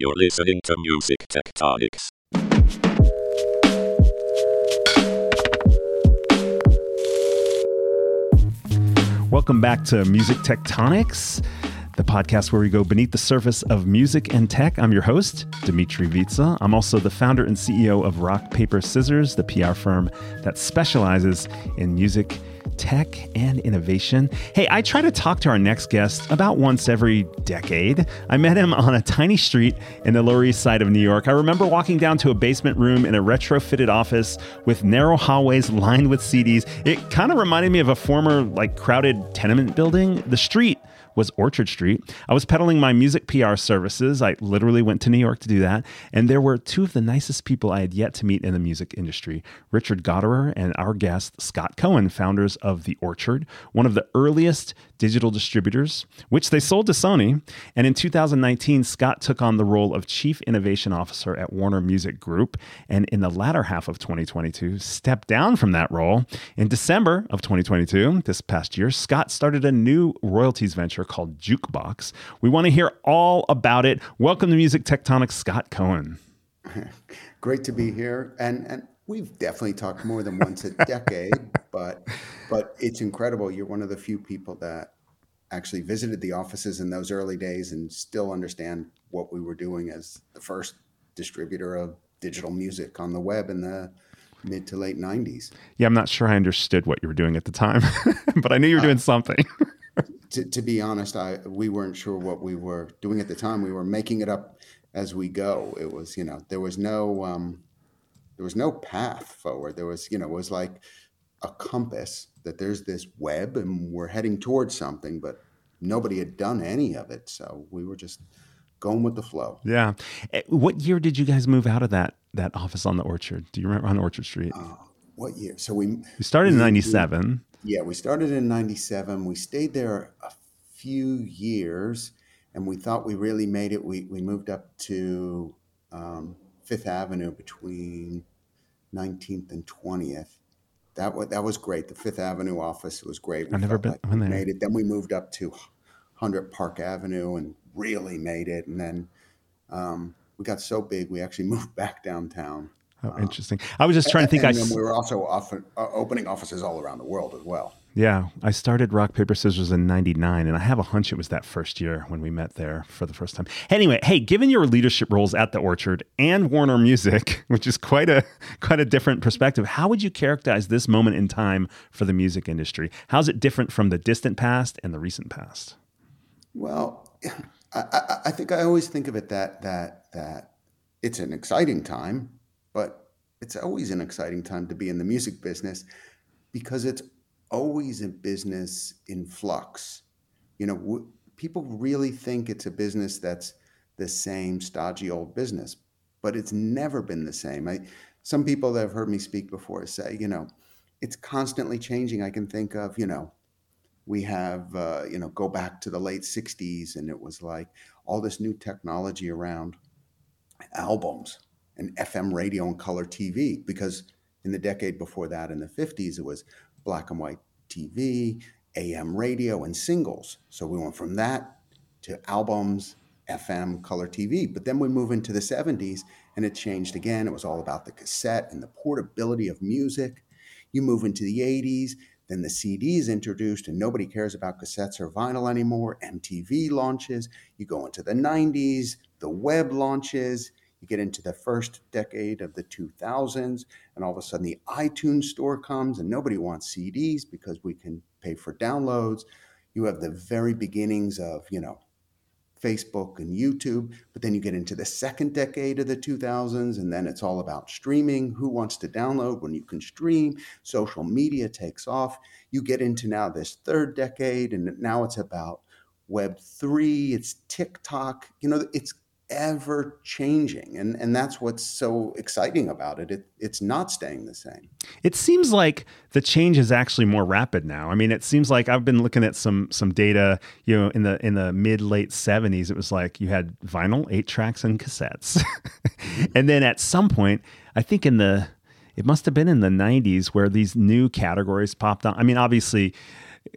You're listening to Music Tectonics. Welcome back to Music Tectonics, the podcast where we go beneath the surface of music and tech. I'm your host, Dmitri Vietze. I'm also the founder and CEO of Rock Paper Scissors, the PR firm that specializes in music tech and innovation. Hey, I try to talk to our next guest about once every decade. I met him on a tiny street in the Lower East Side of New York. I remember walking down to a basement room in a retrofitted office with narrow hallways lined with CDs. It kind of reminded me of a former, like, crowded tenement building. The street was Orchard Street. I was peddling my music PR services. I literally went to New York to do that. And there were two of the nicest people I had yet to meet in the music industry Richard Gottehrer and our guest, Scott Cohen, founders of The Orchard, one of the earliest digital distributors, which they sold to Sony. And in 2019, Scott took on the role of Chief Innovation Officer at Warner Music Group. And in the latter half of 2022, stepped down from that role. In December of 2022, this past year, Scott started a new royalties venture called Jukebox. We want to hear all about it. Welcome to Music Tectonics, Scott Cohen. Great to be here. And, and we've definitely talked more than once a decade, but but it's incredible. You're one of the few people that actually visited the offices in those early days and still understand what we were doing as the first distributor of digital music on the web in the mid to late 90s. Yeah, I'm not sure I understood what you were doing at the time, but I knew you were doing uh, something. to, to be honest, I we weren't sure what we were doing at the time. We were making it up as we go. It was, you know, there was no um, there was no path forward. There was, you know, it was like a compass that there's this web and we're heading towards something, but nobody had done any of it. So we were just going with the flow. Yeah. Eh, what year did you guys move out of that that office on the Orchard? Do you remember on Orchard Street? Uh, what year? So we we started we, in '97. Yeah, we started in 97. We stayed there a few years and we thought we really made it. We, we moved up to um, Fifth Avenue between 19th and 20th. That was, that was great. The Fifth Avenue office was great. We I've never been like we made it. Then we moved up to 100 Park Avenue and really made it. And then um, we got so big, we actually moved back downtown. Oh, interesting. I was just trying to think. And I we were also often, uh, opening offices all around the world as well. Yeah, I started Rock Paper Scissors in '99, and I have a hunch it was that first year when we met there for the first time. Anyway, hey, given your leadership roles at the Orchard and Warner Music, which is quite a quite a different perspective, how would you characterize this moment in time for the music industry? How's it different from the distant past and the recent past? Well, I, I think I always think of it that that that it's an exciting time but it's always an exciting time to be in the music business because it's always a business in flux. You know, w- people really think it's a business that's the same stodgy old business, but it's never been the same. I, some people that have heard me speak before say, you know, it's constantly changing. I can think of, you know, we have, uh, you know, go back to the late 60s and it was like all this new technology around albums and FM radio and color TV because in the decade before that, in the 50s, it was black and white TV, AM radio, and singles. So we went from that to albums, FM, color TV. But then we move into the 70s and it changed again. It was all about the cassette and the portability of music. You move into the 80s, then the CD is introduced and nobody cares about cassettes or vinyl anymore. MTV launches. You go into the 90s, the web launches. You get into the first decade of the 2000s, and all of a sudden the iTunes store comes, and nobody wants CDs because we can pay for downloads. You have the very beginnings of, you know, Facebook and YouTube, but then you get into the second decade of the 2000s, and then it's all about streaming. Who wants to download when you can stream? Social media takes off. You get into now this third decade, and now it's about Web 3, it's TikTok. You know, it's ever changing and and that's what's so exciting about it. it it's not staying the same. It seems like the change is actually more rapid now. I mean it seems like i've been looking at some some data you know in the in the mid late 70s it was like you had vinyl eight tracks and cassettes. And then at some point i think in the it must have been in the 90s where these new categories popped on i mean obviously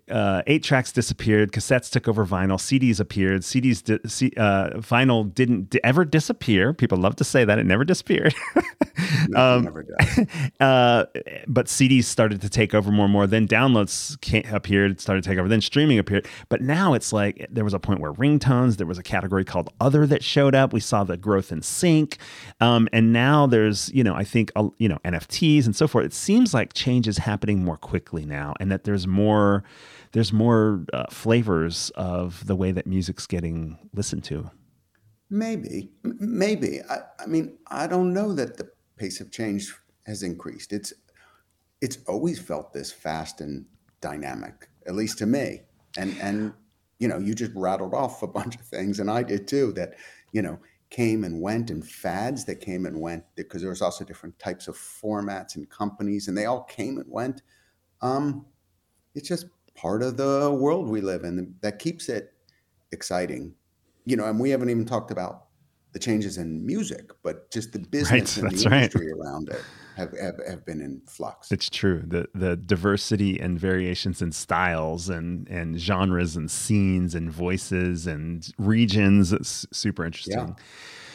uh, eight tracks disappeared, cassettes took over vinyl, CDs appeared, CDs, di- C- uh, vinyl didn't di- ever disappear. People love to say that it never disappeared. It never uh, but CDs started to take over more and more. Then downloads came, appeared, started to take over. Then streaming appeared. But now it's like there was a point where ringtones, there was a category called other that showed up. We saw the growth in sync. Um, and now there's, you know, I think, you know, NFTs and so forth. It seems like change is happening more quickly now and that there's more. There's more uh, flavors of the way that music's getting listened to. Maybe, maybe. I, I mean, I don't know that the pace of change has increased. It's it's always felt this fast and dynamic, at least to me. And and you know, you just rattled off a bunch of things, and I did too. That you know came and went, and fads that came and went because there was also different types of formats and companies, and they all came and went. Um, it's just part of the world we live in that keeps it exciting. You know, and we haven't even talked about the changes in music, but just the business and that's the right. industry around it have, have, have been in flux. It's true. The the diversity and variations in styles and and genres and scenes and voices and regions. It's super interesting. Yeah.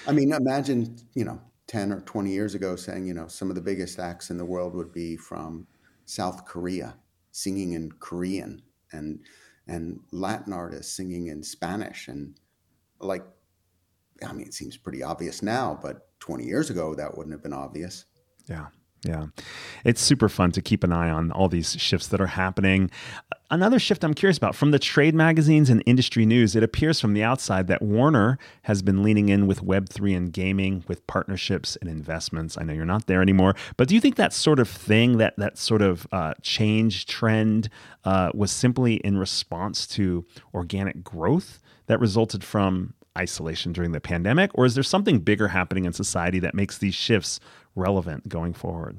I mean, imagine, you know, 10 or 20 years ago saying, you know, some of the biggest acts in the world would be from South Korea singing in Korean and and Latin artists singing in Spanish and like I mean, it seems pretty obvious now, but 20 years ago that wouldn't have been obvious. Yeah. Yeah. It's super fun to keep an eye on all these shifts that are happening. Another shift I'm curious about from the trade magazines and industry news, it appears from the outside that Warner has been leaning in with Web3 and gaming with partnerships and investments. I know you're not there anymore, but do you think that sort of thing, that, that sort of uh, change trend, uh, was simply in response to organic growth that resulted from isolation during the pandemic? Or is there something bigger happening in society that makes these shifts relevant going forward?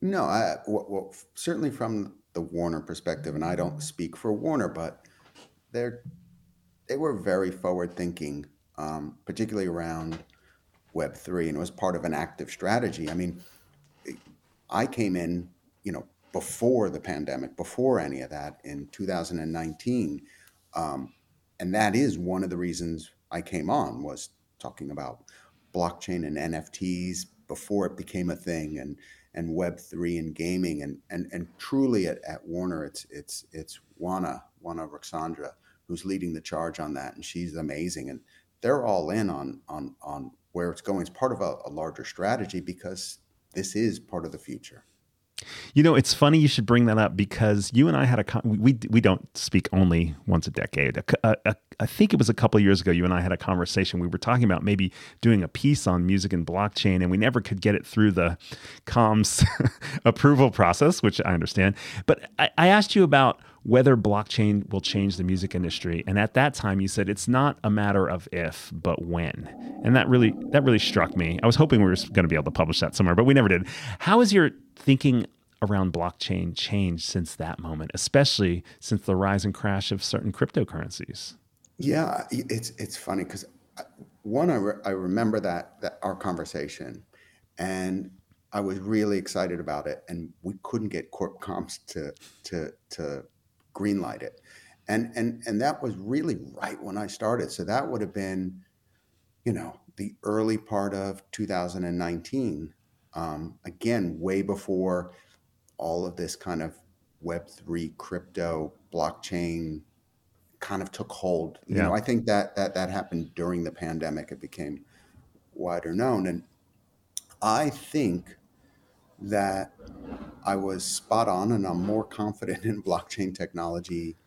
No, I, well, certainly from the Warner perspective, and I don't speak for Warner, but they're they were very forward thinking, um, particularly around Web three, and it was part of an active strategy. I mean, I came in, you know, before the pandemic, before any of that, in 2019, um, and that is one of the reasons I came on was talking about blockchain and NFTs before it became a thing, and and Web three and gaming, and and and truly at, at Warner, it's it's it's Oana Oana Ruxandra who's leading the charge on that, and she's amazing, and they're all in on on on where it's going. It's part of a, a larger strategy because this is part of the future. You know, it's funny you should bring that up because you and I had a con- we we don't speak only once a decade. I think it was a couple years ago. You and I had a conversation. We were talking about maybe doing a piece on music and blockchain, and we never could get it through the comms approval process, which I understand. But I, I asked you about whether blockchain will change the music industry, and at that time you said it's not a matter of if, but when, and that really that really struck me. I was hoping we were going to be able to publish that somewhere, but we never did. How is your thinking around blockchain changed since that moment, especially since the rise and crash of certain cryptocurrencies? Yeah, it's it's funny because uh, one, I, re- I remember that that our conversation, and I was really excited about it, and we couldn't get Corp Comms to to to greenlight it, and and and that was really right when I started. So that would have been, you know, the early part of 2019. Um, again, way before all of this kind of Web three crypto blockchain kind of took hold. You Yeah. know, I think that that that happened during the pandemic. It became wider known, and I think that I was spot on, and I'm more confident in blockchain technology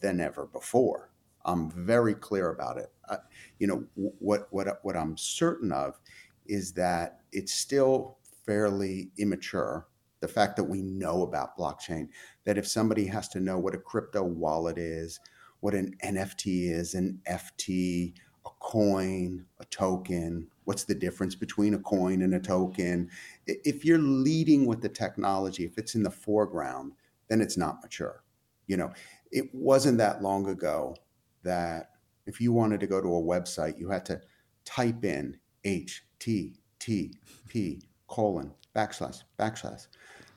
than ever before. I'm very clear about it. Uh, you know, wh- what what what I'm certain of is that it's still fairly immature. The fact that we know about blockchain, that if somebody has to know what a crypto wallet is, what an NFT is, an FT, a coin, a token, what's the difference between a coin and a token? If you're leading with the technology, if it's in the foreground, then it's not mature. You know, it wasn't that long ago that if you wanted to go to a website, you had to type in HTTP colon backslash backslash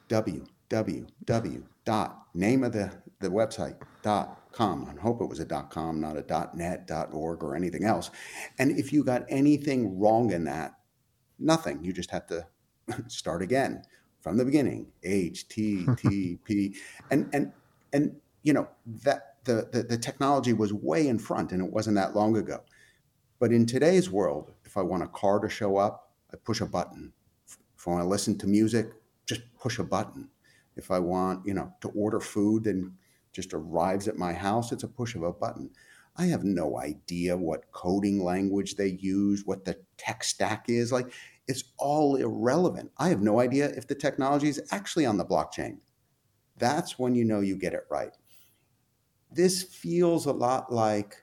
www dot name of the, the website dot com. I hope it was a dot com, not a dot net, dot org, or anything else. And if you got anything wrong in that, nothing. You just have to start again from the beginning. HTTP and and and you know that the, the the technology was way in front, and it wasn't that long ago. But in today's world, if I want a car to show up, I push a button. If I want to listen to music, just push a button. If I want, you know, to order food and just arrives at my house, it's a push of a button. I have no idea what coding language they use, what the tech stack is. Like, it's all irrelevant. I have no idea if the technology is actually on the blockchain. That's when you know you get it right. This feels a lot like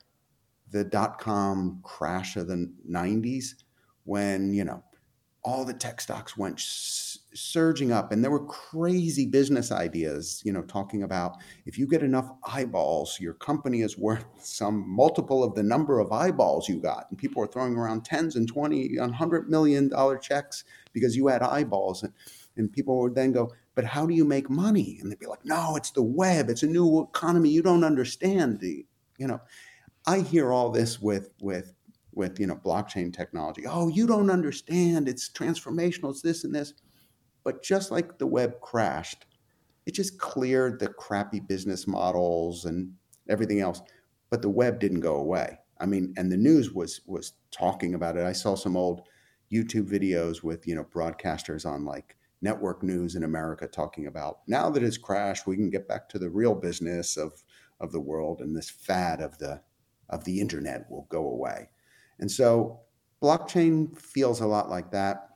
the dot com crash of the 90s when, you know, all the tech stocks went surging up and there were crazy business ideas you know talking about if you get enough eyeballs your company is worth some multiple of the number of eyeballs you got. And people were throwing around tens and 20 100 million dollar checks because you had eyeballs. And, and people would then go but how do you make money? And they'd be like no it's the web. It's a new economy. You don't understand the you know i hear all this with with with you know blockchain technology. Oh you don't understand. It's transformational. It's this and this. But just like the web crashed it just cleared the crappy business models and everything else. But the web didn't go away. I mean and the news was was talking about it. I saw some old youtube videos with you know broadcasters on like network news in america talking about now that it's crashed we can get back to the real business of of the world. And this fad of the of the internet will go away and so blockchain feels a lot like that.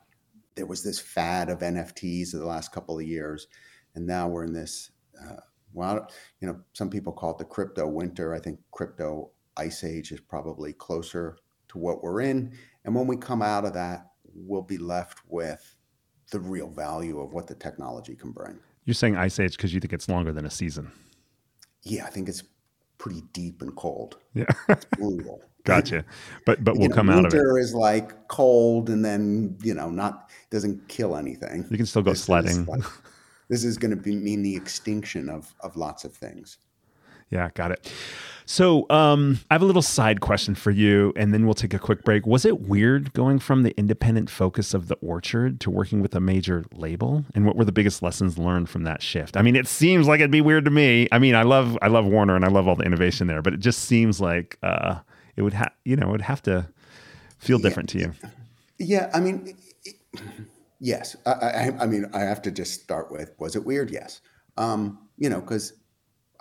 There was this fad of NFTs in the last couple of years, and now we're in this. Uh, well, you know, some people call it the crypto winter. I think crypto ice age is probably closer to what we're in. And when we come out of that, we'll be left with the real value of what the technology can bring. You're saying ice age because you think it's longer than a season. Yeah, I think it's pretty deep and cold. Yeah, it's brutal. Gotcha. But but we'll know, come out of it. Winter is like cold and then, you know, not doesn't kill anything. You can still go This is sledding. like- this is going to be, mean the extinction of, of lots of things. Yeah, got it. So, um, I have a little side question for you, and then we'll take a quick break. Was it weird going from the independent focus of the orchard to working with a major label? And what were the biggest lessons learned from that shift? I mean, it seems like it'd be weird to me. I mean, I love I love Warner and I love all the innovation there, but it just seems like uh, it would have you know it would have to feel Yeah. different to you. Yeah, I mean, it- yes. I, I, I mean, I have to just start with: was it weird? Yes. Um, you know, because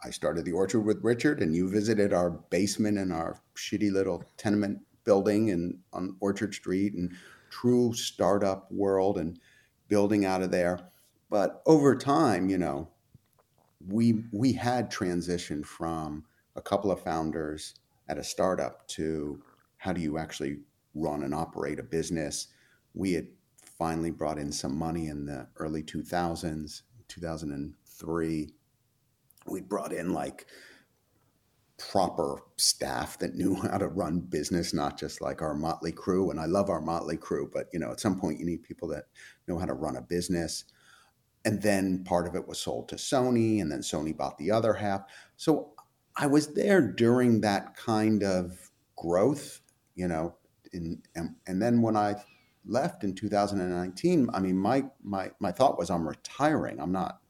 I started the orchard with Richard, and you visited our basement in our shitty little tenement building and on Orchard Street, and true startup world, and building out of there. But over time, you know, we we had transitioned from a couple of founders at a startup to how do you actually run and operate a business. We had finally brought in some money in the early 2000s, 2003. We brought in like proper staff that knew how to run business, not just like our motley crew. And I love our motley crew, but you know, at some point you need people that know how to run a business. And then part of it was sold to Sony, and then Sony bought the other half. So I was there during that kind of growth, you know, in, and, and then when I left in 2019, I mean, my, my, my thought was I'm retiring. I'm not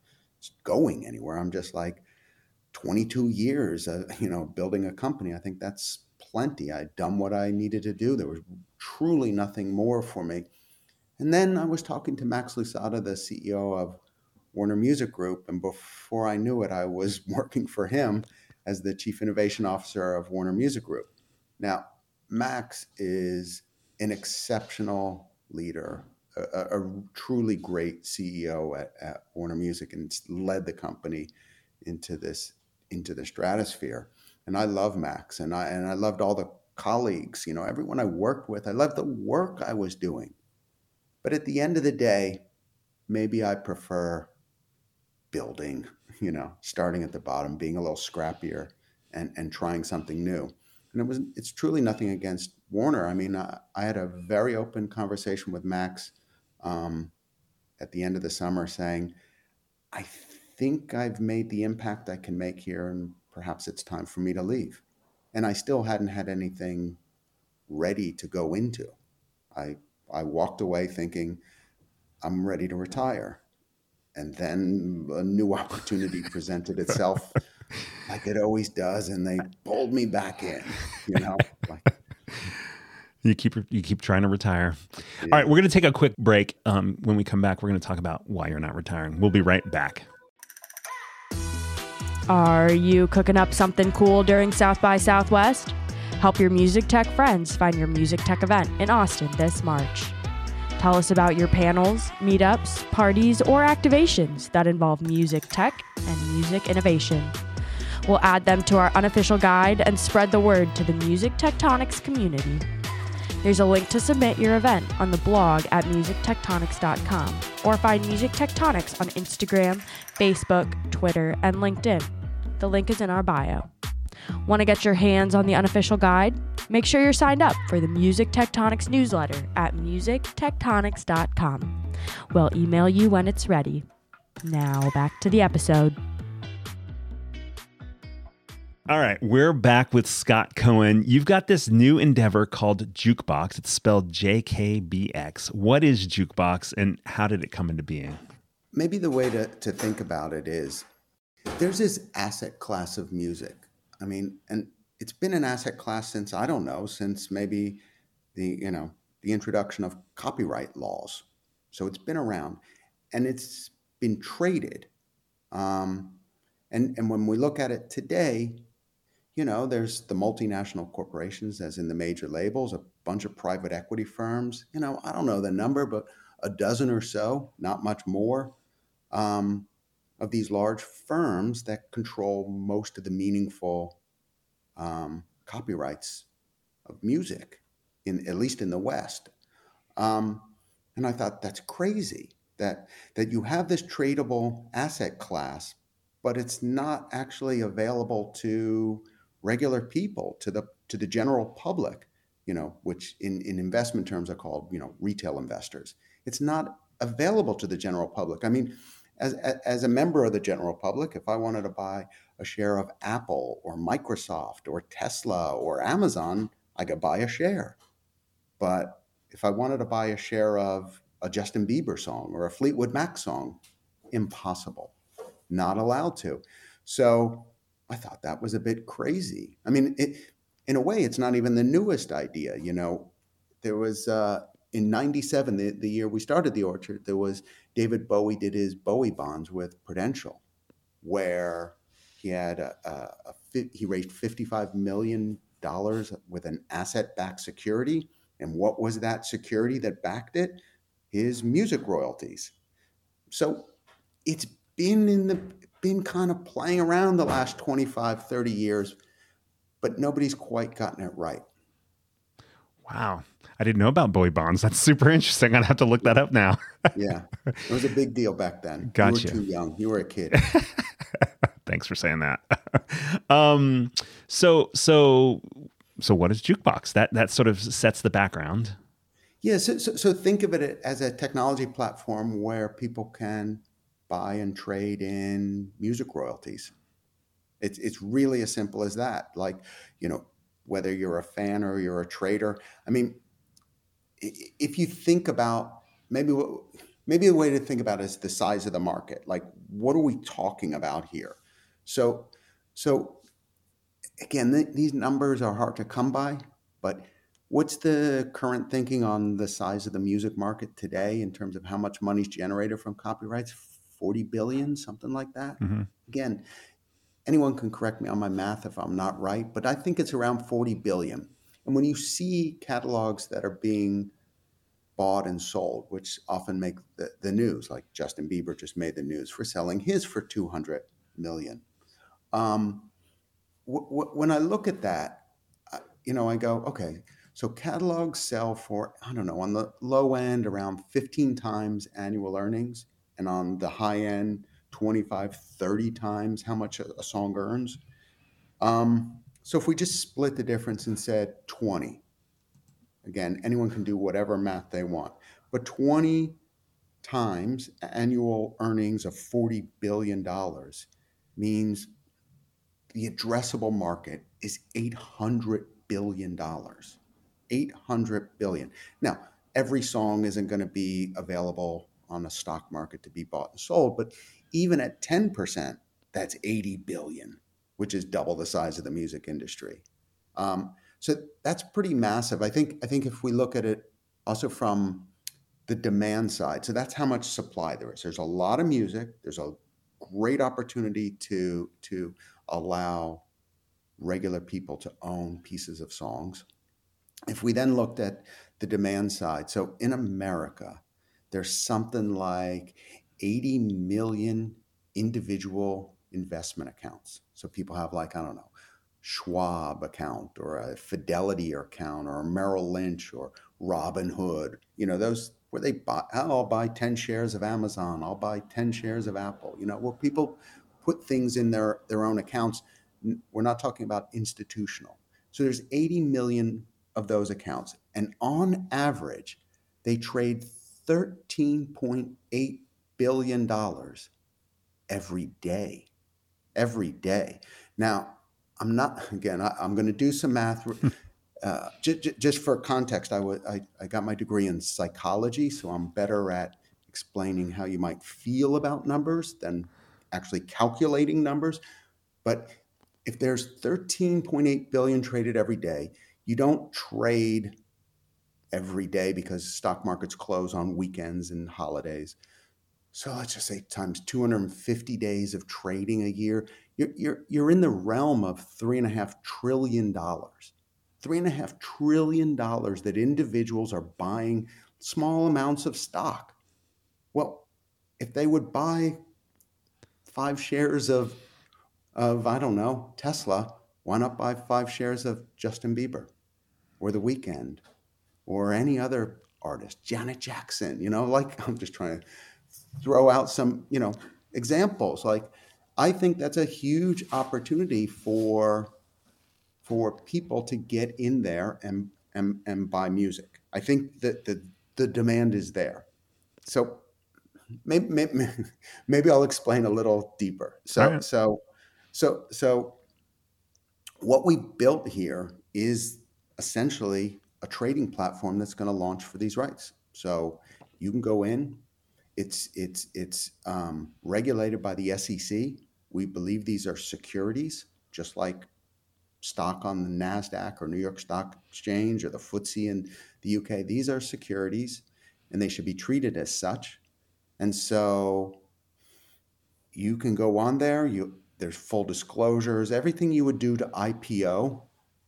going anywhere. I'm just like 22 years, uh, you know, building a company. I think that's plenty. I'd done what I needed to do. There was truly nothing more for me. And then I was talking to Max Lousada, the CEO of Warner Music Group, and before I knew it, I was working for him as the Chief Innovation Officer of Warner Music Group. Now, Max is an exceptional leader, a, a- truly great CEO at, at Warner Music, and led the company into this into the stratosphere. And I love Max, and I and I loved all the colleagues. You know, everyone I worked with. I loved the work I was doing. But at the end of the day, maybe I prefer building, you know, starting at the bottom, being a little scrappier and, and trying something new. And it was it's truly nothing against Warner. I mean, I, I had a very open conversation with Max um, at the end of the summer saying, I think I've made the impact I can make here, and perhaps it's time for me to leave. And I still hadn't had anything ready to go into. I I walked away thinking I'm ready to retire. And then a new opportunity presented itself like it always does and they pulled me back in, you know. Like, you keep you keep trying to retire. Yeah. All right, we're going to take a quick break. Um, when we come back, we're going to talk about why you're not retiring. We'll be right back. Are you cooking up something cool during South by Southwest? Help your music tech friends find your music tech event in Austin this March. Tell us about your panels, meetups, parties, or activations that involve music tech and music innovation. We'll add them to our unofficial guide and spread the word to the Music Tectonics community. There's a link to submit your event on the blog at musictectonics.com or find Music Tectonics on Instagram, Facebook, Twitter, and LinkedIn. The link is in our bio. Want to get your hands on the unofficial guide? Make sure you're signed up for the Music Tectonics newsletter at musictectonics.com. We'll email you when it's ready. Now, back to the episode. All right, we're back with Scott Cohen. You've got this new endeavor called Jukebox. It's spelled JKBX. What is Jukebox and how did it come into being? Maybe the way to, to think about it is there's this asset class of music. I mean, and it's been an asset class since, I don't know, since maybe the, you know, the introduction of copyright laws. So it's been around and it's been traded. Um, and, and when we look at it today, you know, there's the multinational corporations, as in the major labels, a bunch of private equity firms. You know, I don't know the number, but a dozen or so, not much more, um, of these large firms that control most of the meaningful um, copyrights of music, in at least in the West. Um, and I thought that's crazy that that you have this tradable asset class, but it's not actually available to regular people, to the to the general public, you know, which in, in investment terms are called, you know, retail investors. It's not available to the general public. I mean, as, as a member of the general public, if I wanted to buy a share of Apple or Microsoft or Tesla or Amazon, I could buy a share. But if I wanted to buy a share of a Justin Bieber song or a Fleetwood Mac song, impossible, not allowed to. So I thought that was a bit crazy. I mean, it, in a way, it's not even the newest idea. You know, there was uh, in '97, the, the year we started the Orchard, there was David Bowie did his Bowie bonds with Prudential, where he had a, a, a he raised 55 million dollars with an asset-backed security, and what was that security that backed it? His music royalties. So it's been in the been kind of playing around the last 25, 30 years, but nobody's quite gotten it right. Wow. I didn't know about Bowie bonds. That's super interesting. I'd have to look that up now. yeah. It was a big deal back then. Gotcha. You were too young. You were a kid. Thanks for saying that. um, so, so, so what is Jukebox? That, that sort of sets the background. Yeah. So, so, so think of it as a technology platform where people can buy and trade in music royalties. It's it's really as simple as that. Like, you know, whether you're a fan or you're a trader. I mean, if you think about maybe maybe the way to think about it is the size of the market. Like, what are we talking about here? So, so again, th- these numbers are hard to come by, but what's the current thinking on the size of the music market today in terms of how much money is generated from copyrights? 40 billion, something like that. Mm-hmm. Again, anyone can correct me on my math if I'm not right, but I think it's around 40 billion. And when you see catalogs that are being bought and sold, which often make the, the news, like Justin Bieber just made the news for selling his for 200 million. Um, w- w- when I look at that, you know, I go, okay, so catalogs sell for, I don't know, on the low end, around 15 times annual earnings and on the high end 25 30 times how much a, song earns um, so if we just split the difference and said 20 again anyone can do whatever math they want but 20 Times annual earnings of $40 billion means the addressable market is $800 billion. 800 billion. Now, every song isn't going to be available on a stock market to be bought and sold, but even at 10%, that's 80 billion, which is double the size of the music industry. Um, so that's pretty massive. I think I think if we look at it also from the demand side, so that's how much supply there is. There's a lot of music. There's a great opportunity to to allow regular people to own pieces of songs. If we then looked at the demand side, so in America, there's something like 80 million individual investment accounts. So people have like I don't know, Schwab account or a Fidelity account or a Merrill Lynch or Robinhood. You know, those where they buy, oh, I'll buy 10 shares of Amazon, I'll buy 10 shares of Apple, you know, where people put things in their, their own accounts. We're not talking about institutional. So there's 80 million of those accounts. And on average, they trade $13.8 billion every day. Every day. Now, I'm not, again, I, am going to do some math. Uh, j- j- just for context, I, w- I, I got my degree in psychology, so I'm better at explaining how you might feel about numbers than actually calculating numbers. But if there's 13.8 billion traded every day, you don't trade every day because stock markets close on weekends and holidays. So let's just say times 250 days of trading a year, you're, you're, you're in the realm of three and a half trillion dollars. Three and a half trillion dollars that individuals are buying small amounts of stock. Well, if they would buy five shares of, of I don't know, Tesla, why not buy five shares of Justin Bieber or The Weeknd or any other artist, Janet Jackson? You know, like I'm just trying to throw out some, you know, examples. Like I think that's a huge opportunity for for people to get in there and and, and buy music. I think that the the demand is there. So maybe, maybe, maybe I'll explain a little deeper. So right. so so so what we built here is essentially a trading platform that's going to launch for these rights. So you can go in. It's it's it's um, regulated by the SEC. We believe these are securities, just like stock on the NASDAQ or New York Stock Exchange or the FTSE in the UK. These are securities and they should be treated as such. And so you can go on there, you there's full disclosures, everything you would do to IPO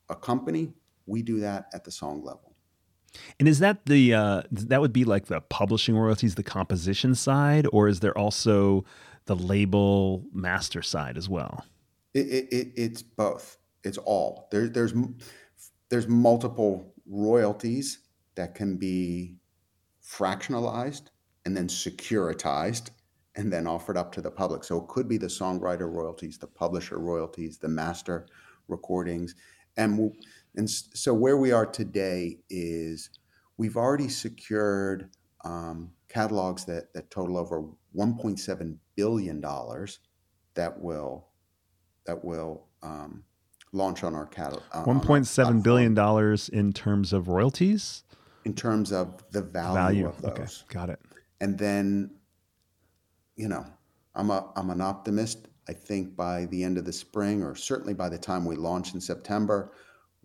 a company, we do that at the song level. And is that the uh, that would be like the publishing royalties, the composition side, or is there also the label master side as well? It, it, it's both. It's all there, there's there's multiple royalties that can be fractionalized and then securitized and then offered up to the public. So it could be the songwriter royalties, the publisher royalties, the master recordings, and and so where we are today is we've already secured um, catalogs that that total over 1.7 billion dollars that will that will um, launch on our catalog. Uh, 1.7 billion dollars in terms of royalties. In terms of the value, value. of those, okay, got it. And then, you know, I'm a I'm an optimist. I think by the end of the spring, or certainly by the time we launch in September,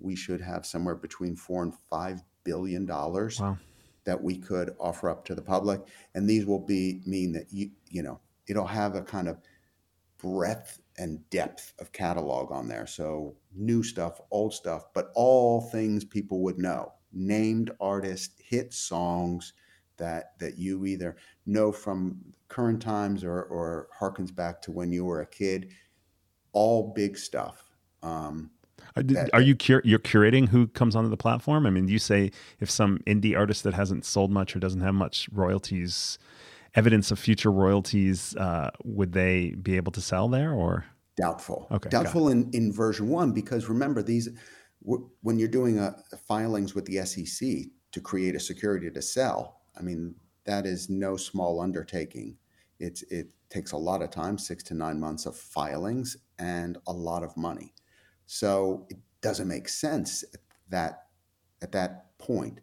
we should have somewhere between four and five billion dollars wow. that we could offer up to the public, and these will be mean that you you know it'll have a kind of breadth and depth of catalog on there. So new stuff, old stuff, but all things people would know. Named artists, hit songs that that you either know from current times or or harkens back to when you were a kid. All big stuff. Um, are, that, are you cur- you're curating who comes onto the platform? I mean, you say if some indie artist that hasn't sold much or doesn't have much royalties, evidence of future royalties, uh, would they be able to sell there or? Doubtful. Okay. Doubtful in, in version one because remember these when you're doing a, filings with the SEC to create a security to sell. I mean, that is no small undertaking. It's it takes a lot of time, six to nine months of filings and a lot of money. So it doesn't make sense that at that point.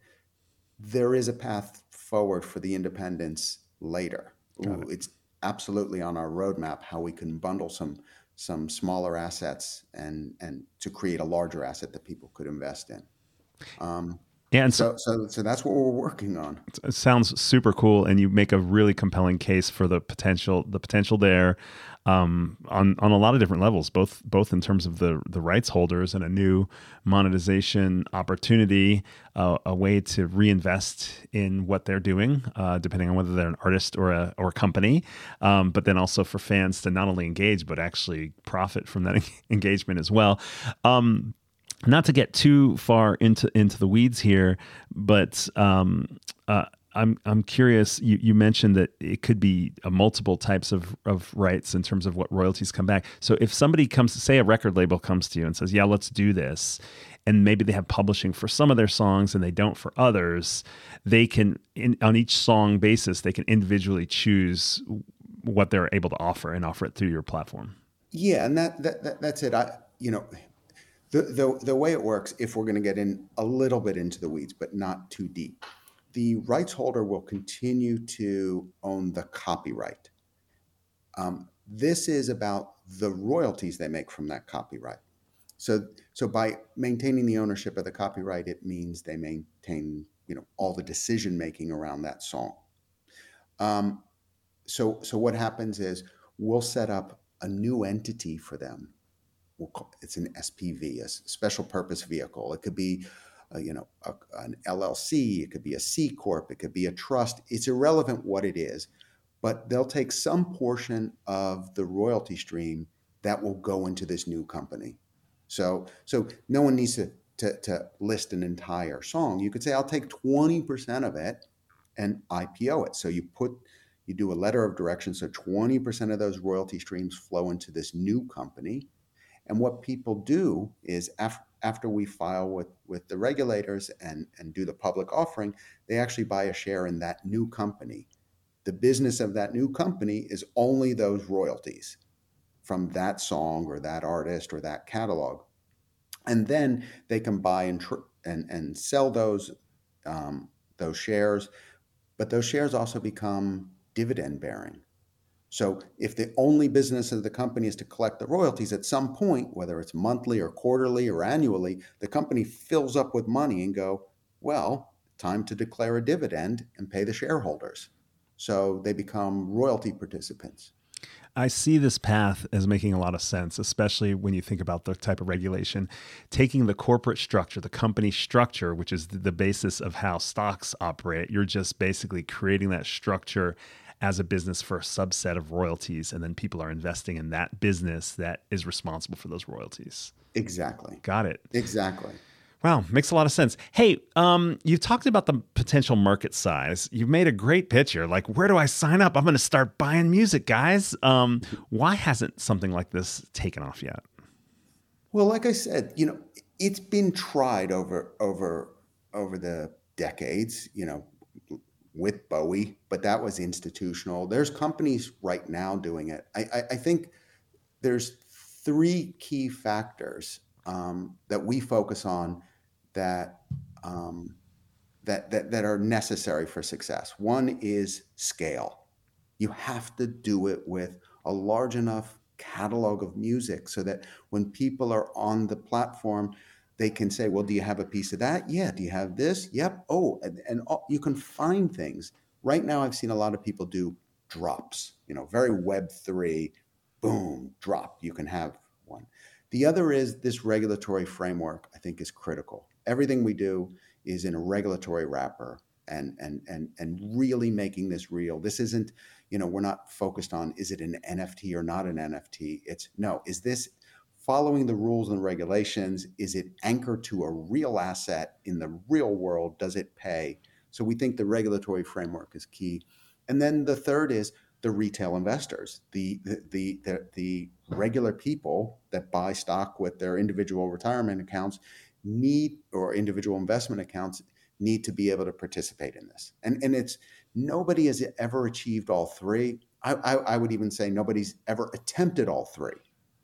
There is a path forward for the independence later. Ooh, it's absolutely on our roadmap how we can bundle some some smaller assets and and to create a larger asset that people could invest in. Um, Yeah, and so, so so that's what we're working on. it sounds super cool and you make a really compelling case for the potential the potential there um, on on a lot of different levels both both in terms of the the rights holders and a new monetization opportunity uh, a way to reinvest in what they're doing uh, depending on whether they're an artist or a or a company um, but then also for fans to not only engage but actually profit from that engagement as well um, not to get too far into into the weeds here, but um, uh, I'm I'm curious. You, you mentioned that it could be a multiple types of, of rights in terms of what royalties come back. So if somebody comes, say a record label comes to you and says, "Yeah, let's do this," and maybe they have publishing for some of their songs and they don't for others, they can in, on each song basis they can individually choose what they're able to offer and offer it through your platform. Yeah, and that, that, that that's it. I you know the, the, way it works, if we're going to get in a little bit into the weeds, but not too deep, the rights holder will continue to own the copyright. Um, this is about the royalties they make from that copyright. So, so by maintaining the ownership of the copyright, it means they maintain, you know, all the decision making around that song. Um, so, so what happens is we'll set up a new entity for them we'll call, it's an SPV, a special purpose vehicle. It could be, uh, you know, a, an LLC. It could be a C corp. It could be a trust. It's irrelevant what it is, but they'll take some portion of the royalty stream that will go into this new company. So, so no one needs to, to, to list an entire song. You could say, I'll take 20% of it and IPO it. So you put, you do a letter of direction. So 20% of those royalty streams flow into this new company and what people do is after after we file with, with the regulators and, and do the public offering, they actually buy a share in that new company. The business of that new company is only those royalties from that song or that artist or that catalog. And then they can buy and, tr- and, and sell those, um, those shares, but those shares also become dividend bearing. So if the only business of the company is to collect the royalties, at some point, whether it's monthly or quarterly or annually, the company fills up with money and go, well, time to declare a dividend and pay the shareholders. So they become royalty participants. I see this path as making a lot of sense, especially when you think about the type of regulation. Taking the corporate structure, the company structure, which is the basis of how stocks operate, you're just basically creating that structure as a business for a subset of royalties and then people are investing in that business that is responsible for those royalties. Exactly. Got it. Exactly. Wow makes a lot of sense. Hey um, you've talked about the potential market size. You've made a great picture like where do i sign up? I'm going to start buying music guys. Um, why hasn't something like this taken off yet? Well like i said you know it's been tried over over over the decades you know with Bowie, but that was institutional. There's companies right now doing it. I, I, I think there's three key factors um, that we focus on that, um, that, that, that are necessary for success. One is scale. You have to do it with a large enough catalog of music so that when people are on the platform, they can say, well, do you have a piece of that? Yeah. Do you have this? Yep. Oh, and, and you can find things. Right now, I've seen a lot of people do drops, you know, very Web3, boom, drop. You can have one. The other is this regulatory framework, I think, is critical. Everything we do is in a regulatory wrapper and and and and really making this real. This isn't, you know, we're not focused on is it an NFT or not an NFT. It's no, is this following the rules and regulations? Is it anchored to a real asset in the real world? Does it pay? So we think the regulatory framework is key. And then the third is the retail investors, the the the the, the regular people that buy stock with their individual retirement accounts need or individual investment accounts need to be able to participate in this. And and it's nobody has ever achieved all three. I, I, I would even say nobody's ever attempted all three.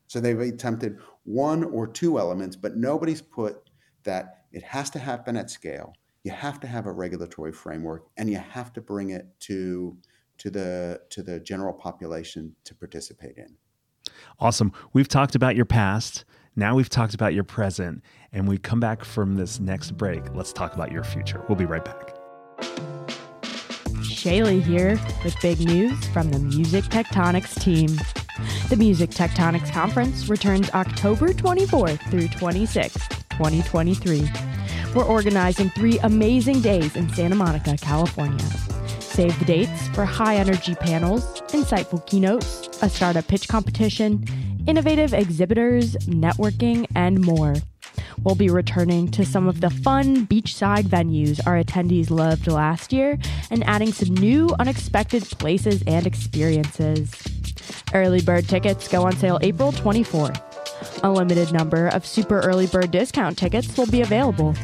So they've attempted one or two elements, but nobody's put that it has to happen at scale. You have to have a regulatory framework, and you have to bring it to to the to the general population to participate in. Awesome. We've talked about your past. Now we've talked about your present, and we come back from this next break. Let's talk about your future. We'll be right back. Shaylee here with big news from the Music Tectonics team. The Music Tectonics Conference returns October 24th through 26th, 2023. We're organizing three amazing days in Santa Monica, California. Save the dates for high energy panels, insightful keynotes, a startup pitch competition, innovative exhibitors, networking, and more. We'll be returning to some of the fun beachside venues our attendees loved last year and adding some new, unexpected places and experiences. Early bird tickets go on sale April 24th. A limited number of super early bird discount tickets will be available.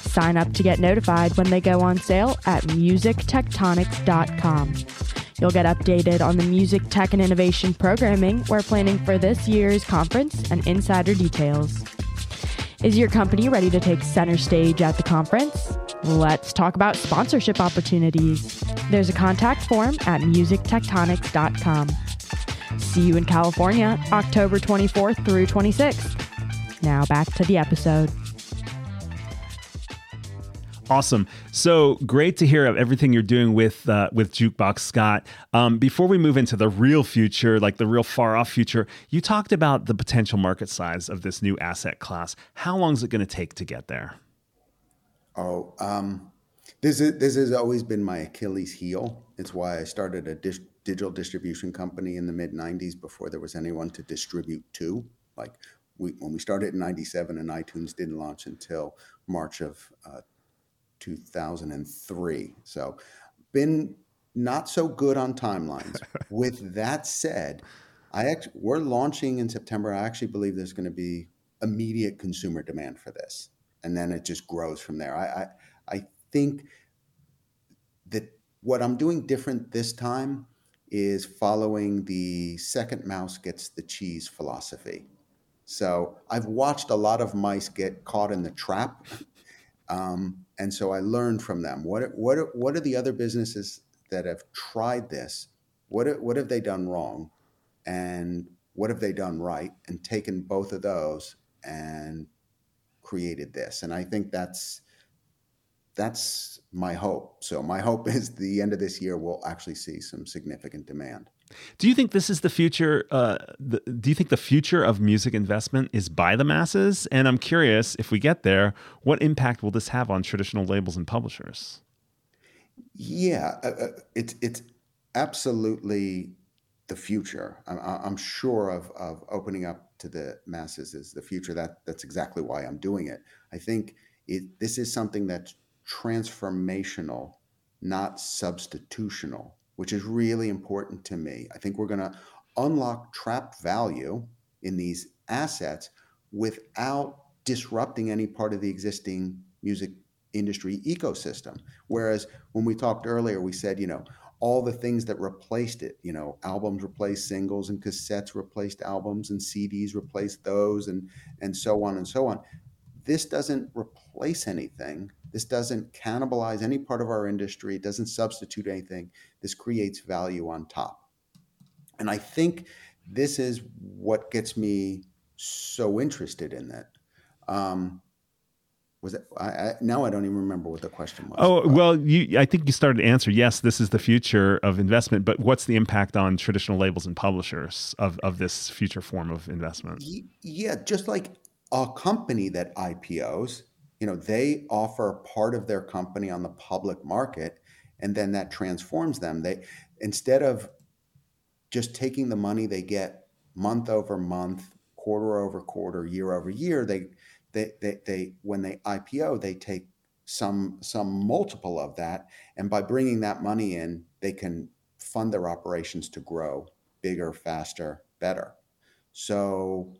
Sign up to get notified when they go on sale at musictectonics.com. You'll get updated on the music tech and innovation programming we're planning for this year's conference and insider details. Is your company ready to take center stage at the conference? Let's talk about sponsorship opportunities. There's a contact form at musictectonics.com. See you in California, October 24th through 26th. Now back to the episode. Awesome. So great to hear of everything you're doing with uh, with Jukebox Scott. Um, before we move into the real future, like the real far off future, you talked about the potential market size of this new asset class. How long is it going to take to get there? Oh, um, this is this has always been my Achilles heel. It's why I started a dis- digital distribution company in the mid '90s before there was anyone to distribute to. Like we, when we started in '97, and iTunes didn't launch until March of uh, 2003. So, been not so good on timelines. With that said, I actually, we're launching in September. I actually believe there's going to be immediate consumer demand for this, and then it just grows from there. I I, I think that what I'm doing different this time is following the second mouse gets the cheese philosophy. So I've watched a lot of mice get caught in the trap um, and so I learned from them. What what what are the other businesses that have tried this? What what have they done wrong, and what have they done right? And taken both of those and created this. And I think that's that's my hope. So my hope is the end of this year we'll actually see some significant demand. Do you think this is the future? Uh, the, do you think the future of music investment is by the masses? And I'm curious, if we get there, what impact will this have on traditional labels and publishers? Yeah, uh, uh it's it's absolutely the future. I'm, I'm sure of of opening up to the masses is the future. That that's exactly why I'm doing it. I think it this is something that's transformational, not substitutional which is really important to me. I think we're going to unlock trapped value in these assets without disrupting any part of the existing music industry ecosystem. Whereas when we talked earlier, we said, you know, all the things that replaced it, you know, albums replaced singles and cassettes replaced albums and CDs replaced those and and so on and so on. This doesn't replace anything. This doesn't cannibalize any part of our industry. It doesn't substitute anything. This creates value on top. And I think this is what gets me so interested in that. Um, was it I, I, now i don't even remember what the question was oh well you i think you started to answer yes this is the future of investment but what's the impact on traditional labels and publishers of, of this future form of investment yeah just like a company that ipos you know they offer part of their company on the public market and then that transforms them. They instead of just taking the money they get month over month quarter over quarter year over year they they they, they when they ipo they take some some multiple of that and by bringing that money in they can fund their operations to grow bigger faster better. So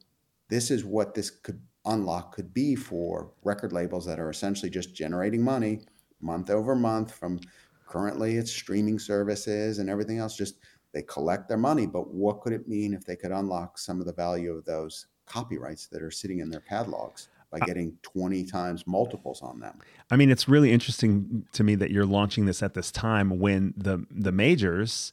this is what this could unlock could be for record labels that are essentially just generating money, month over month from currently it's streaming services and everything else. Just they collect their money. But what could it mean if they could unlock some of the value of those copyrights that are sitting in their catalogs? by uh, getting 20 times multiples on them. I mean, it's really interesting to me that you're launching this at this time when the the majors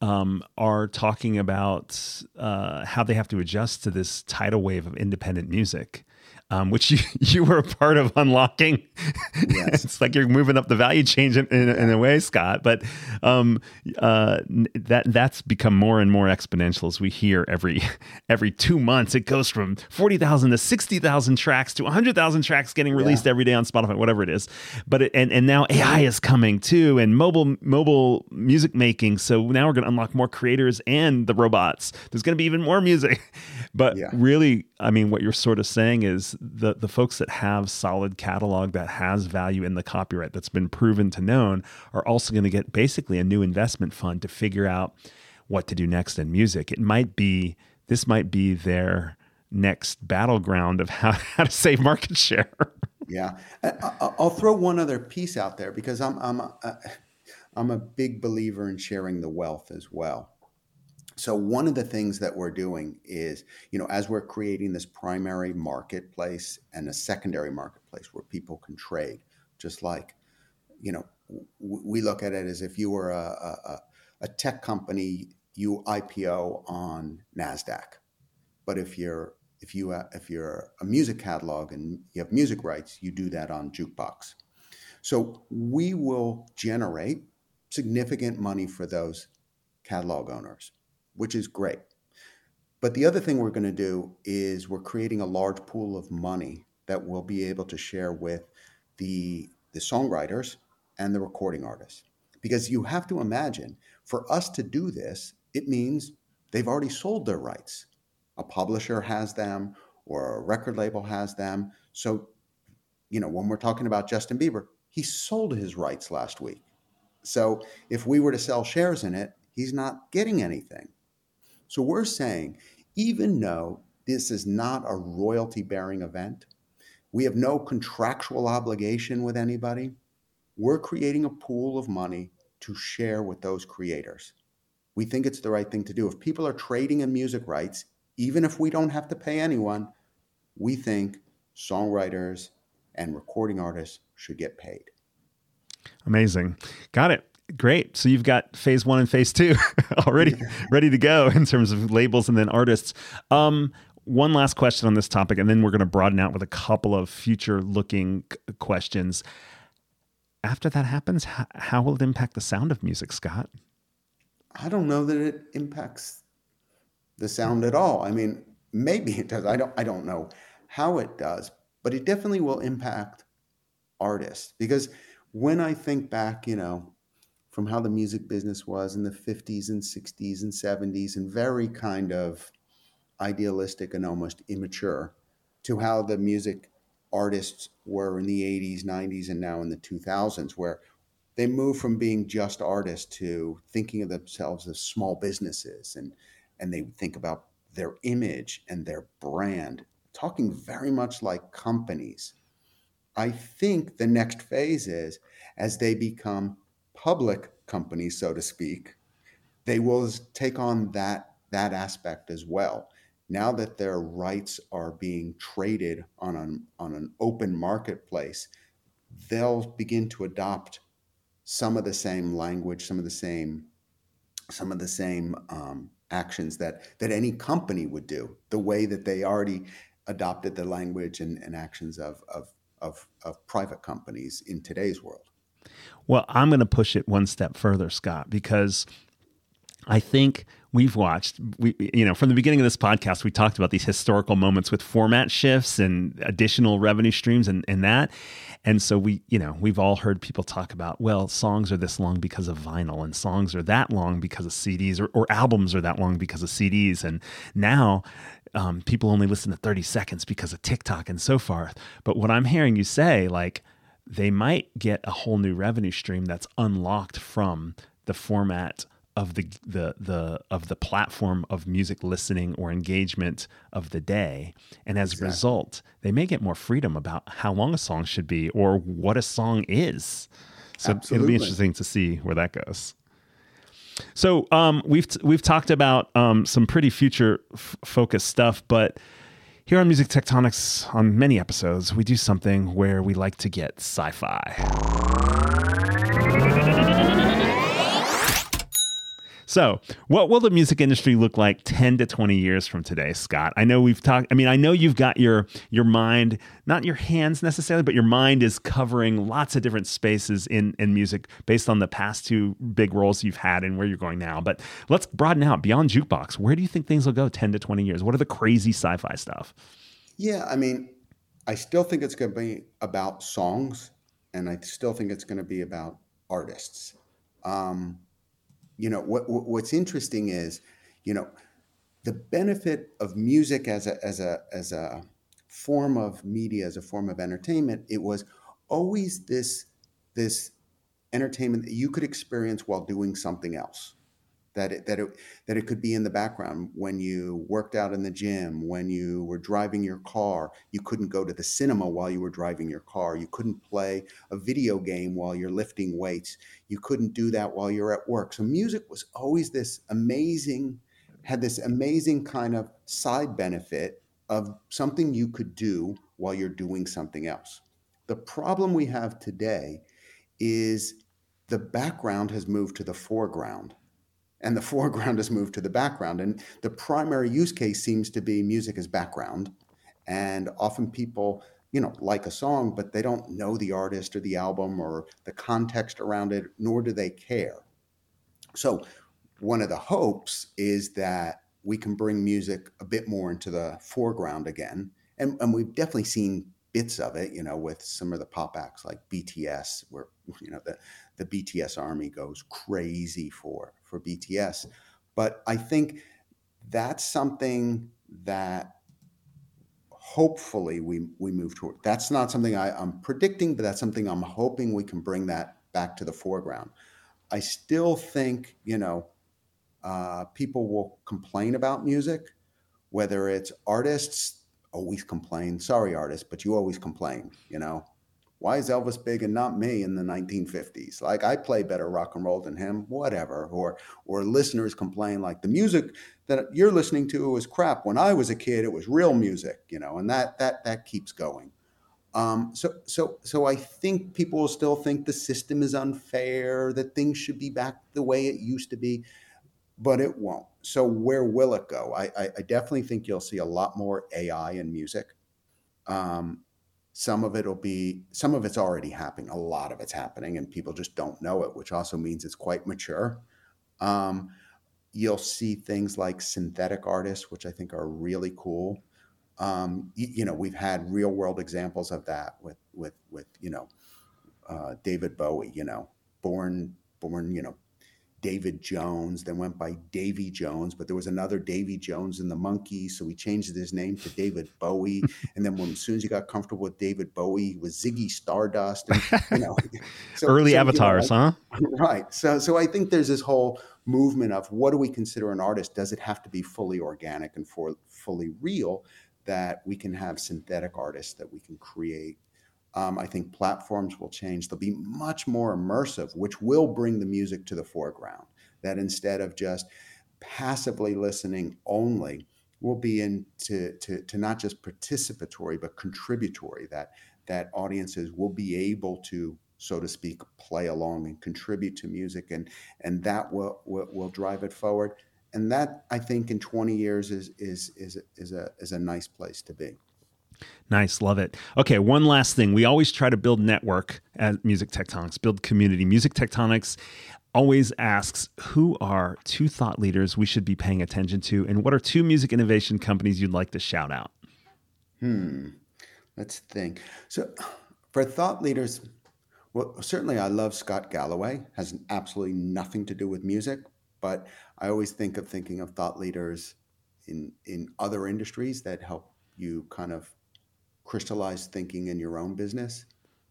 um, are talking about uh, how they have to adjust to this tidal wave of independent music um, which you, you were a part of unlocking. Yes. it's like you're moving up the value chain in, in, in a way, Scott. But um, uh, that that's become more and more exponential as we hear every every two months. It goes from forty thousand to sixty thousand tracks to hundred thousand tracks getting released yeah. every day on Spotify, whatever it is. But it, and and now AI is coming too, and mobile mobile music making. So now we're going to unlock more creators and the robots. There's going to be even more music. But yeah. really, I mean, what you're sort of saying is the the folks that have solid catalog that has value in the copyright that's been proven to known are also going to get basically a new investment fund to figure out what to do next in music. It might be this might be their next battleground of how, how to save market share. yeah, I'll throw one other piece out there because I'm I'm a, I'm a big believer in sharing the wealth as well. So one of the things that we're doing is, you know, as we're creating this primary marketplace and a secondary marketplace where people can trade, just like, you know, w- we look at it as if you were a, a, a tech company, you IPO on Nasdaq, but if you're if you if you're a music catalog and you have music rights, you do that on Jukebox. So we will generate significant money for those catalog owners which is great. But the other thing we're going to do is we're creating a large pool of money that we'll be able to share with the, the songwriters and the recording artists. Because you have to imagine, for us to do this, it means they've already sold their rights. A publisher has them or a record label has them. So, you know, when we're talking about Justin Bieber, he sold his rights last week. So if we were to sell shares in it, he's not getting anything. So we're saying, even though this is not a royalty bearing event, we have no contractual obligation with anybody, we're creating a pool of money to share with those creators. We think it's the right thing to do. If people are trading in music rights, even if we don't have to pay anyone, we think songwriters and recording artists should get paid. Amazing. Got it. Great. So you've got phase one and phase two already ready to go in terms of labels and then artists. Um, one last question on this topic, and then we're going to broaden out with a couple of future looking questions. After that happens, how, how will it impact the sound of music, Scott? I don't know that it impacts the sound at all. I mean, maybe it does. I don't. I don't know how it does, but it definitely will impact artists because when I think back, you know, from how the music business was in the 50s and 60s and 70s and very kind of idealistic and almost immature to how the music artists were in the 80s, 90s, and now in the 2000s, where they moved from being just artists to thinking of themselves as small businesses and and they think about their image and their brand, talking very much like companies. I think the next phase is as they become public companies, so to speak, they will take on that that aspect as well. Now that their rights are being traded on an on an open marketplace, they'll begin to adopt some of the same language, some of the same some of the same um, actions that that any company would do. The way that they already adopted the language and, and actions of, of of of private companies in today's world. Well, I'm going to push it one step further, Scott, because I think we've watched we you know from the beginning of this podcast we talked about these historical moments with format shifts and additional revenue streams and, and that. And so we you know we've all heard people talk about well songs are this long because of vinyl and songs are that long because of cds or, or albums are that long because of cds and now um, people only listen to 30 seconds because of tiktok and so forth. But what i'm hearing you say like they might get a whole new revenue stream that's unlocked from the format of the the the of the platform of music listening or engagement of the day. And as Exactly. a result they may get more freedom about how long a song should be or what a song is. So it'll be interesting to see where that goes. So um, we've we've talked about um, some pretty future f- focused stuff but here on music tectonics on many episodes we do something where we like to get sci-fi So, what will the music industry look like 10 to 20 years from today, Scott? I know we've talked I mean, I know you've got your your mind, not your hands necessarily, but your mind is covering lots of different spaces in in music based on the past two big roles you've had and where you're going now. But let's broaden out beyond jukebox. Where do you think things will go 10 to 20 years? What are the crazy sci-fi stuff? Yeah, I mean, I still think it's going to be about songs, and I still think it's going to be about artists. Um, you know, what, what what's interesting is, you know, the benefit of music as a as a as a form of media, as a form of entertainment. It was always this this entertainment that you could experience while doing something else. That it, that it that it could be in the background when you worked out in the gym, when you were driving your car. You couldn't go to the cinema while you were driving your car. You couldn't play a video game while you're lifting weights. You couldn't do that while you're at work. So music was always this amazing, had this amazing kind of side benefit of something you could do while you're doing something else. The problem we have today is the background has moved to the foreground and the foreground has moved to the background. And the primary use case seems to be music as background. And often people, you know, like a song, but they don't know the artist or the album or the context around it, nor do they care. So, one of the hopes is that we can bring music a bit more into the foreground again. And, and we've definitely seen bits of it, you know, with some of the pop acts like BTS, where, you know, the, the BTS army goes crazy for, for BTS. But I think that's something that hopefully we, we move toward. That's not something I, I'm predicting, but that's something I'm hoping we can bring that back to the foreground. I still think, you know, uh, people will complain about music, whether it's artists always complain. Sorry, artists, but you always complain. You know, why is Elvis big and not me in the 1950s? Like I play better rock and roll than him. Whatever. Or or listeners complain like the music that you're listening to is crap. When I was a kid, it was real music. You know, and that that that keeps going. Um, so, so, so I think people will still think the system is unfair, that things should be back the way it used to be, but it won't. So, where will it go? I, I, I definitely think you'll see a lot more AI in music. Um, some of it'll be, some of it's already happening. A lot of it's happening, and people just don't know it, which also means it's quite mature. Um, you'll see things like synthetic artists, which I think are really cool um, you, you, know we've had real world examples of that with with with you know uh, David Bowie you know born born you know David Jones then went by Davy Jones but there was another Davy Jones in the Monkees. so he changed his name to David Bowie and then when as soon as he got comfortable with David Bowie he was Ziggy Stardust and, you know so, early so, avatars you know, huh right so so I think there's this whole movement of what do we consider an artist does it have to be fully organic and for fully real that we can have synthetic artists that we can create. Um, I think platforms will change. They'll be much more immersive, which will bring the music to the foreground. That instead of just passively listening only, we'll be into to, to not just participatory but contributory. That that audiences will be able to, so to speak, play along and contribute to music, and and that will will, will drive it forward and that I think in 20 years is is is is a is a nice place to be. Nice, love it. Okay, one last thing. We always try to build network at Music Tectonics, build community. Music Tectonics always asks who are two thought leaders we should be paying attention to, and what are two music innovation companies you'd like to shout out? Hmm. Let's think. So, for thought leaders, well, certainly I love Scott Galloway. Has absolutely nothing to do with music, but I always think of thinking of thought leaders in in other industries that help you kind of crystallize thinking in your own business.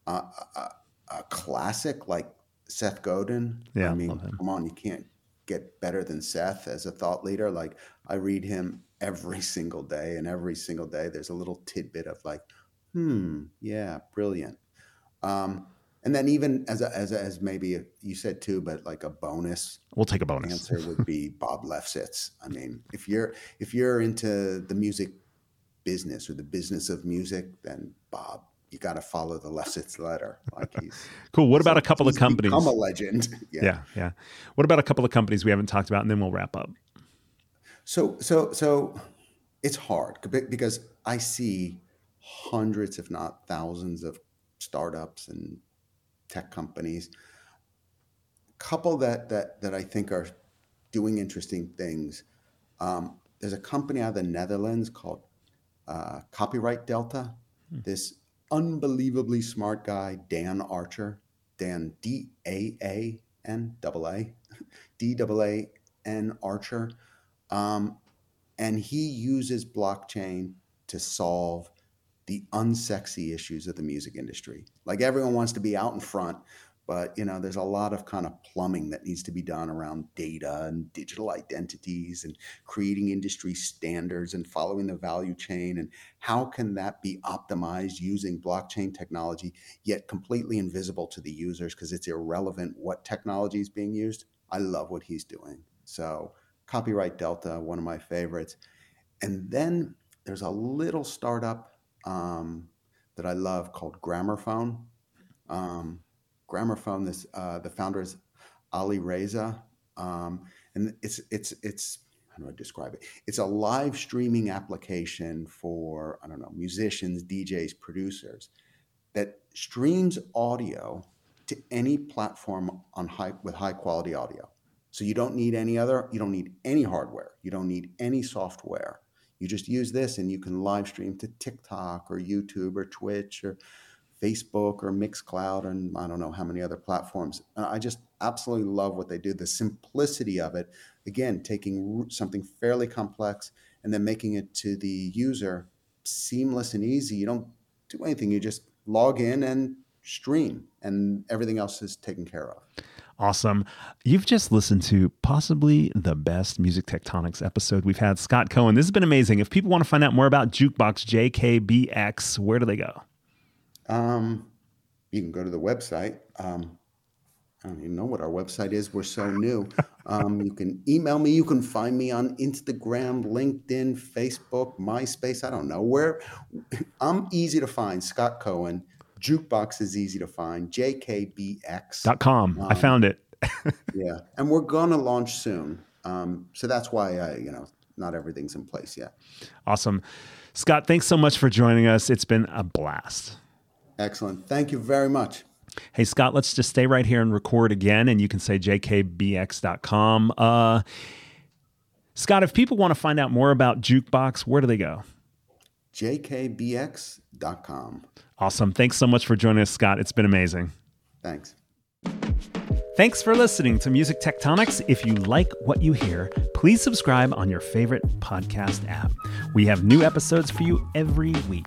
Uh, a, a, classic like Seth Godin. Yeah, I mean, come on, you can't get better than Seth as a thought leader. Like I read him every single day, and every single day there's a little tidbit of like, hmm, yeah, brilliant. Um, and then even as a, as a, as maybe a, you said too, but like a bonus We'll take a bonus. answer would be Bob Lefsetz. I mean, if you're if you're into the music business or the business of music, then Bob, you got to follow the Lefsetz letter. Like he's Cool. What about a couple of companies? Become a legend. Yeah. yeah, yeah. What about a couple of companies we haven't talked about, and then we'll wrap up. So so so it's hard because I see hundreds, if not thousands, of startups and tech companies. A couple that that that I think are doing interesting things. Um, there's a company out of the Netherlands called uh, Copyright Delta. This unbelievably smart guy, Daan Archer, Daan D A A N double A, D double A N Archer, um, and he uses blockchain to solve the unsexy issues of the music industry. Like everyone wants to be out in front, but you know, there's a lot of kind of plumbing that needs to be done around data and digital identities and creating industry standards and following the value chain and how can that be optimized using blockchain technology yet completely invisible to the users because it's irrelevant what technology is being used. I love what he's doing. So, Copyright Delta, one of my favorites. And then there's a little startup um, that I love called Grammarphone. Um, Grammarphone, this uh, the founder is Ali Reza, um, and it's it's it's how do I describe it? It's a live streaming application for I don't know musicians, DJs, producers that streams audio to any platform on high with high quality audio. So you don't need any other, you don't need any hardware, you don't need any software. You just use this and you can live stream to TikTok or YouTube or Twitch or Facebook or Mixcloud and I don't know how many other platforms. I just absolutely love what they do. The simplicity of it, again, taking something fairly complex and then making it to the user seamless and easy. You don't do anything. You just log in and stream, and everything else is taken care of. Awesome. You've just listened to possibly the best Music Tectonics episode we've had. Scott Cohen. This has been amazing. If people want to find out more about Jukebox JKBX, where do they go? Um, you can go to the website. Um, I don't even know what our website is. We're so new. Um, you can email me. You can find me on Instagram, LinkedIn, Facebook, MySpace. I don't know where. I'm easy to find. Scott Cohen. Jukebox is easy to find. JKBX. Dot com. I Um, found it. Yeah, and we're gonna launch soon. Um, so that's why I, you know, not everything's in place yet. Awesome. Scott, thanks so much for joining us. It's been a blast. Excellent. Thank you very much. Hey, Scott, let's just stay right here and record again, and you can say jkbx.com. Uh, Scott, if people want to find out more about Jukebox, where do they go? JKBX.com. Awesome. Thanks so much for joining us, Scott. It's been amazing. Thanks. Thanks for listening to Music Tectonics. If you like what you hear, please subscribe on your favorite podcast app. We have new episodes for you every week.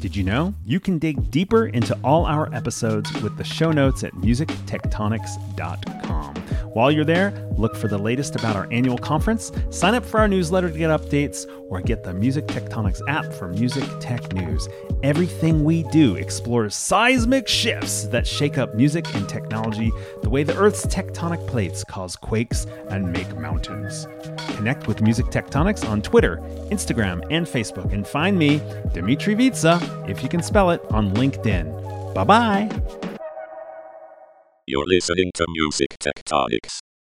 Did you know you can dig deeper into all our episodes with the show notes at musictectonics.com? While you're there, look for the latest about our annual conference, sign up for our newsletter to get updates, or get the Music Tectonics app for music tech news. Everything we do explores seismic shifts that shake up music and technology the way the Earth's tectonic plates cause quakes and make mountains. Connect with Music Tectonics on Twitter, Instagram, and Facebook, and find me, Dmitri Vietze, if you can spell it, on LinkedIn. Bye bye. You're listening to Music Tectonics.